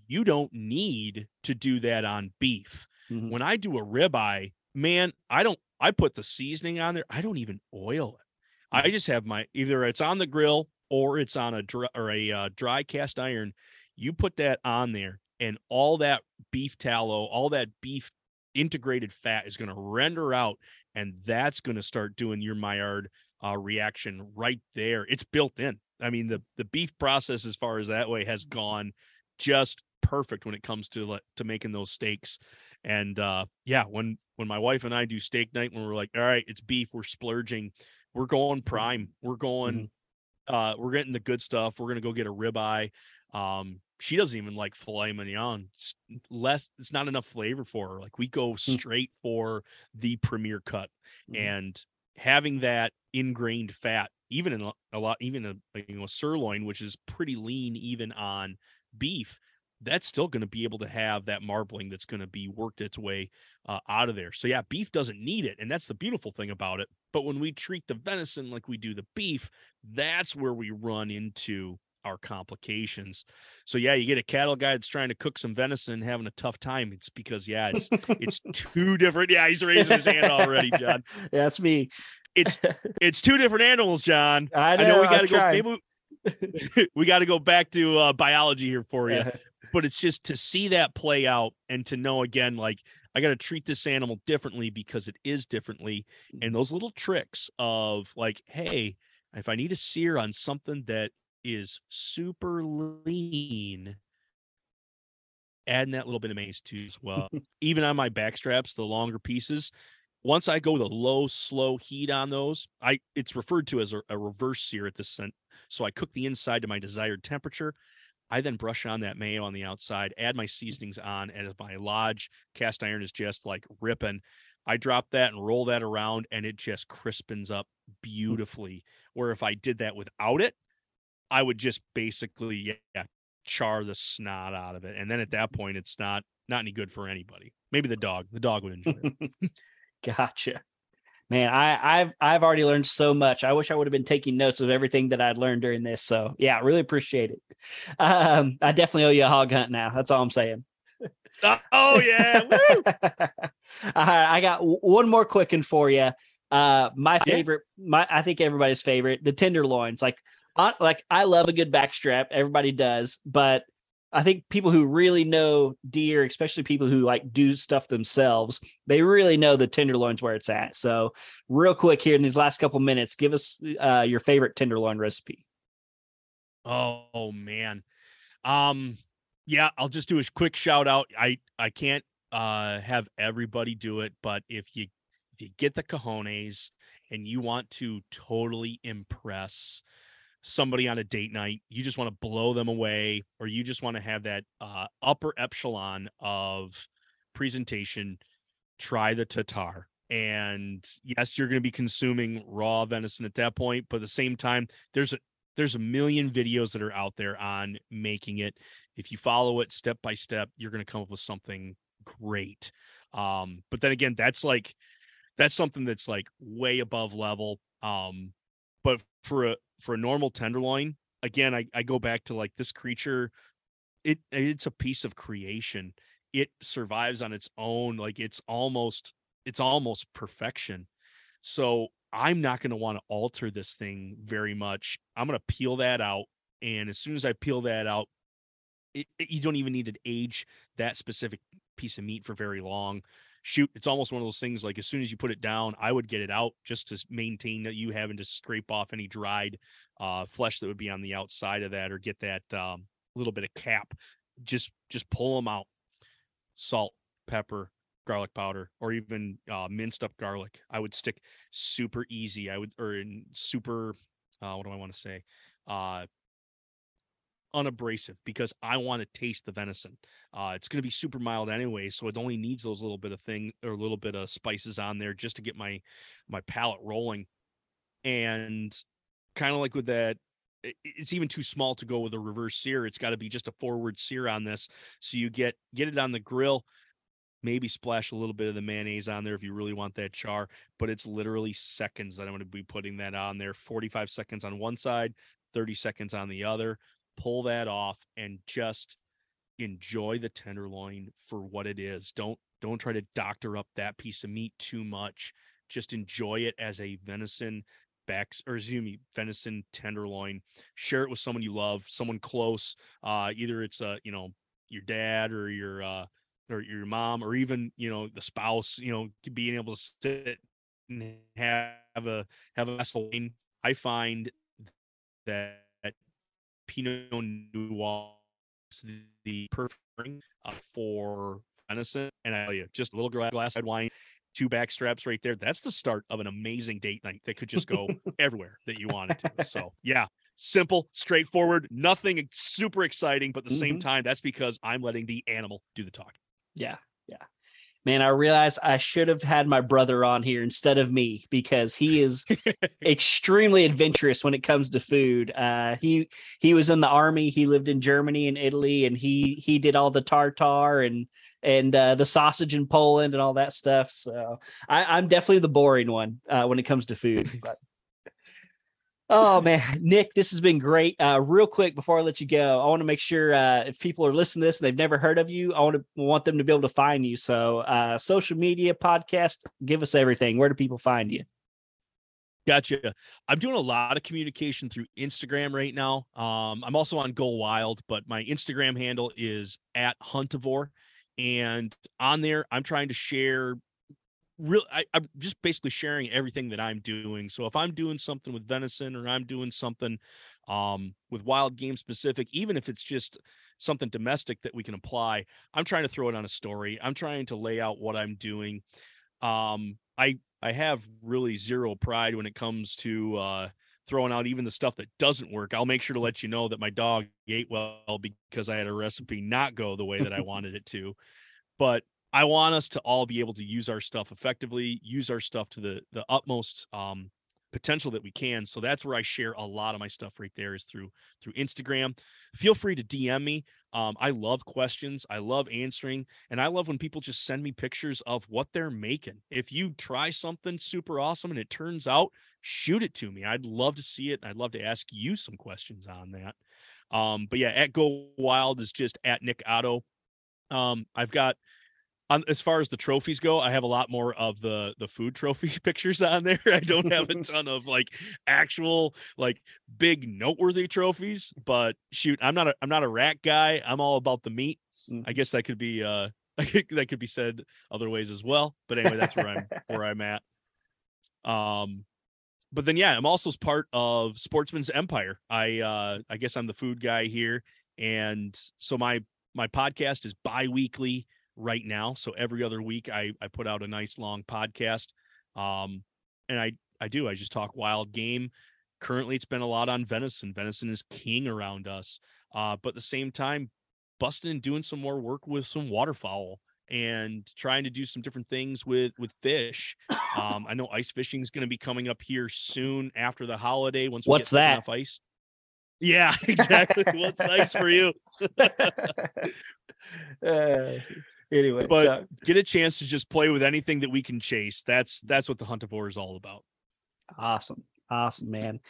You don't need to do that on beef. Mm-hmm. When I do a ribeye, man, I don't. I put the seasoning on there. I don't even oil it. I just have my either it's on the grill or it's on a dry, or a uh, dry cast iron you put that on there, and all that beef tallow, all that beef integrated fat is going to render out, and that's going to start doing your Maillard uh, reaction right there. It's built in. I mean, the the beef process, as far as that way, has gone just perfect when it comes to to making those steaks. And uh, yeah, when when my wife and I do steak night, when we're like, all right, it's beef, we're splurging, we're going prime, we're going, mm-hmm. uh, we're getting the good stuff. We're gonna go get a ribeye. Um, she doesn't even like filet mignon. It's less, it's not enough flavor for her. Like we go mm. straight for the premier cut, mm-hmm. and having that ingrained fat, even in a, a lot, even a you know a sirloin, which is pretty lean, even on beef, that's still going to be able to have that marbling that's going to be worked its way uh, out of there. So yeah, beef doesn't need it, and that's the beautiful thing about it. But when we treat the venison like we do the beef, that's where we run into our complications. So yeah, you get a cattle guy that's trying to cook some venison having a tough time. It's because yeah, it's it's [laughs] two different. Yeah, he's raising his hand already, John. That's me. It's [laughs] it's two different animals, John. I know. I know we got to go. Maybe we, [laughs] we got to go back to uh, biology here for you. But it's just to see that play out and to know again, like I got to treat this animal differently because it is differently. And mm-hmm. those little tricks of like, hey, if I need a sear on something that is super lean. Adding that little bit of mace too as well. [laughs] Even on my back straps, the longer pieces, once I go with a low, slow heat on those, I it's referred to as a, a reverse sear at this scent. So I cook the inside to my desired temperature. I then brush on that mayo on the outside, add my seasonings on, and as my lodge cast iron is just like ripping, I drop that and roll that around, and it just crispens up mm. beautifully. Where if I did that without it, I would just basically yeah char the snot out of it, and then at that point, it's not not any good for anybody. Maybe the dog. The dog would enjoy it. [laughs] gotcha. Man, I, I've I've already learned so much. I wish I would have been taking notes of everything that I'd learned during this. So yeah, really appreciate it. Um, I definitely owe you a hog hunt now. That's all I'm saying. oh yeah. [laughs] I got one more quick one for you. Uh, my favorite, yeah. my I think everybody's favorite, the tenderloins. Like, uh, like I love a good backstrap. Everybody does, but I think people who really know deer, especially people who like do stuff themselves, they really know the tenderloins where it's at. So, real quick here in these last couple minutes, give us uh, your favorite tenderloin recipe. Oh man, um, yeah, I'll just do a quick shout out. I I can't uh have everybody do it, but if you if you get the cojones and you want to totally impress somebody on a date night, you just want to blow them away, or you just want to have that uh, upper echelon of presentation, try the tartare. And yes, you're going to be consuming raw venison at that point, but at the same time, there's a there's a million videos that are out there on making it. If you follow it step by step, you're going to come up with something great. Um, but then again, that's like that's something that's like way above level. Um, but for a for a normal tenderloin, again, I, I go back to like this creature, it it's a piece of creation. It survives on its own, like it's almost it's almost perfection. So I'm not going to want to alter this thing very much. I'm going to peel that out. And as soon as I peel that out, it, it, you don't even need to age that specific piece of meat for very long shoot, it's almost one of those things like as soon as you put it down, I would get it out just to maintain that you having to scrape off any dried uh, flesh that would be on the outside of that or get that um, little bit of cap. Just just pull them out. Salt, pepper, garlic powder, or even uh, minced up garlic. I would stick super easy. I would or in super. Uh, what do I want to say? Unabrasive because I want to taste the venison. Uh, it's going to be super mild anyway, so it only needs those little bit of thing or a little bit of spices on there just to get my my palate rolling. And kind of like with that, it's even too small to go with a reverse sear. It's got to be just a forward sear on this, so you get get it on the grill. Maybe splash a little bit of the mayonnaise on there if you really want that char, but it's literally seconds that I'm going to be putting that on there. 45 seconds on one side, 30 seconds on the other pull that off and just enjoy the tenderloin for what it is. Don't don't try to doctor up that piece of meat too much. Just enjoy it as a venison backs or excuse me venison tenderloin. Share it with someone you love, someone close. Uh, either it's uh you know your dad or your uh or your mom or even you know the spouse. You know being able to sit and have a have a wine. I find that Pinot Noir the perfect uh, for venison. And I tell you, just a little glass of wine, two back straps right there. That's the start of an amazing date night that could just go [laughs] everywhere that you wanted to. So yeah, simple, straightforward, nothing super exciting, but at the mm-hmm. same time, that's because I'm letting the animal do the talking. Yeah, yeah man, I realized I should have had my brother on here instead of me because he is [laughs] extremely adventurous when it comes to food. Uh, he he was in the army. He lived in Germany and Italy, and he he did all the tartar and and uh, the sausage in Poland and all that stuff. So I, am definitely the boring one uh, when it comes to food. But Oh man, Nick, this has been great. Uh, real quick before I let you go, I want to make sure uh, if people are listening to this and they've never heard of you, I want to want them to be able to find you. So, uh, social media, podcast, give us everything. Where do people find you? Gotcha. I'm doing a lot of communication through Instagram right now. Um, I'm also on Go Wild, but my Instagram handle is at Huntivore. And on there, I'm trying to share real I, am just basically sharing everything that i'm doing. So if i'm doing something with venison or i'm doing something um, with wild game specific even if it's just something domestic that we can apply i'm trying to throw it on a story. I'm trying to lay out what i'm doing. Um, i i have really zero pride when it comes to uh, throwing out even the stuff that doesn't work. I'll make sure to let you know that my dog ate well because i had a recipe not go the way that i [laughs] wanted it to. But I want us to all be able to use our stuff effectively, use our stuff to the the utmost um, potential that we can. So that's where I share a lot of my stuff right there is through through Instagram. Feel free to DM me. Um, I love questions. I love answering, and I love when people just send me pictures of what they're making. If you try something super awesome and it turns out, shoot it to me. I'd love to see it. I'd love to ask you some questions on that. Um, but yeah, at Go Wild is just at Nick Otto. Um, I've got on as far as the trophies go, I have a lot more of the the food trophy [laughs] pictures on there. I don't have a [laughs] ton of like actual like big noteworthy trophies, but shoot, I'm not a I'm not a rat guy. I'm all about the meat. Mm. I guess that could be uh [laughs] that could be said other ways as well. But anyway, that's where I'm where I'm at. Um but then yeah, I'm also part of Sportsman's Empire. I uh I guess I'm the food guy here. And so my my podcast is bi-weekly right now. So every other week I, I put out a nice long podcast. Um, and I, I do, I just talk wild game. Currently it's been a lot on venison. Venison is king around us. Uh, but at the same time, busting and doing some more work with some waterfowl and trying to do some different things with with fish. Um, I know ice fishing is going to be coming up here soon after the holiday. Once what's that? Enough ice. Yeah, [laughs] exactly. what's ice for you? [laughs] [laughs] uh, anyway, but so. get a chance to just play with anything that we can chase. That's that's what the Huntivore is all about. Awesome. Awesome, man.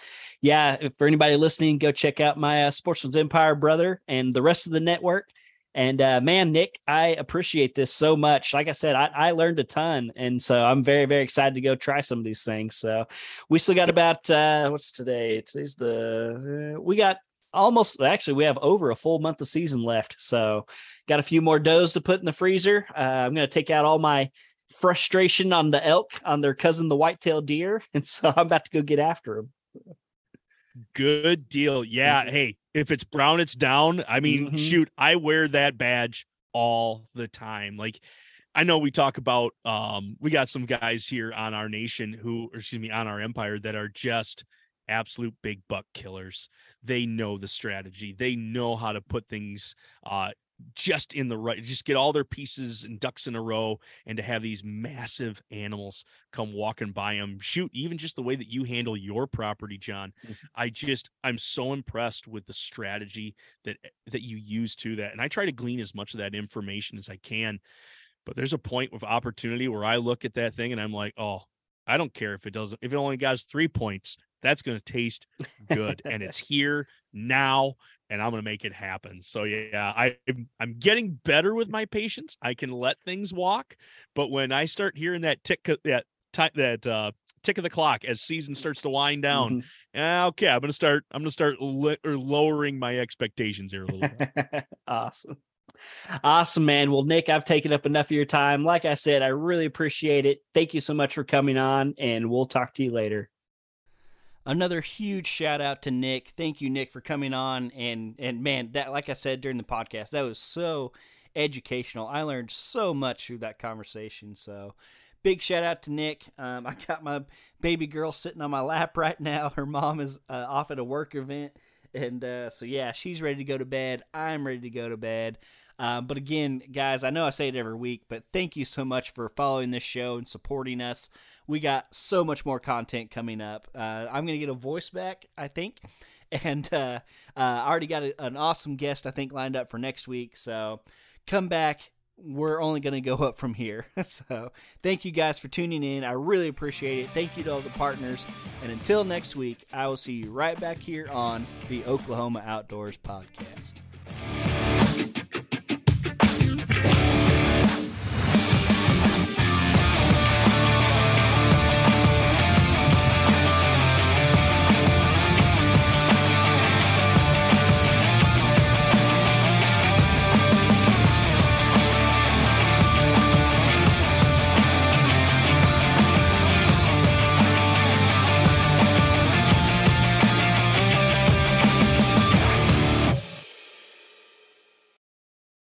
Yeah, for anybody listening, go check out my uh, Sportsman's Empire brother and the rest of the network. And uh, man, Nick, I appreciate this so much. Like I said, I, I, learned a ton, and so I'm very, very excited to go try some of these things. So we still got about uh, what's today? Today's the uh, we got almost actually we have over a full month of season left so got a few more does to put in the freezer. Uh, i'm going to take out all my frustration on the elk on their cousin the white-tailed deer [laughs] and so i'm about to go get after them good deal. Yeah mm-hmm. hey if it's brown it's down. I mean mm-hmm. shoot i wear that badge all the time. Like I know we talk about um we got some guys here on our nation who excuse me on our empire that are just absolute big buck killers. They know the strategy. They know how to put things uh, just in the right, just get all their pieces and ducks in a row, and to have these massive animals come walking by them. Shoot, even just the way that you handle your property, John. Mm-hmm. I just, I'm so impressed with the strategy that eh, that you use to that, and I try to glean as much of that information as I can. But there's a point with opportunity where I look at that thing and I'm like, oh, I don't care if it doesn't, if it only got three points that's going to taste good and it's [laughs] here now and I'm going to make it happen. So yeah, I I'm getting better with my patience. I can let things walk, but when I start hearing that tick that time that uh tick of the clock as season starts to wind down, mm-hmm. okay, I'm going to start I'm to start li- or lowering my expectations here a little bit. [laughs] awesome. Awesome, man. Well, Nick, I've taken up enough of your time. Like I said, I really appreciate it. Thank you so much for coming on, and we'll talk to you later another huge shout out to Nick. Thank you, Nick, for coming on. And and man, that like I said during the podcast, that was so educational. I learned so much through that conversation. So big shout out to Nick. Um, I got my baby girl sitting on my lap right now. Her mom is uh, off at a work event. And uh, so, yeah, she's ready to go to bed. I'm ready to go to bed. Um, but again, guys, I know I say it every week, but thank you so much for following this show and supporting us. We got so much more content coming up. Uh, I'm going to get a voice back, I think. [laughs] And uh, uh, I already got a, an awesome guest, I think, lined up for next week. So come back. We're only going to go up from here. [laughs] so thank you guys for tuning in. I really appreciate it. Thank you to all the partners. And until next week, I will see you right back here on the Oklahoma Outdoors Podcast.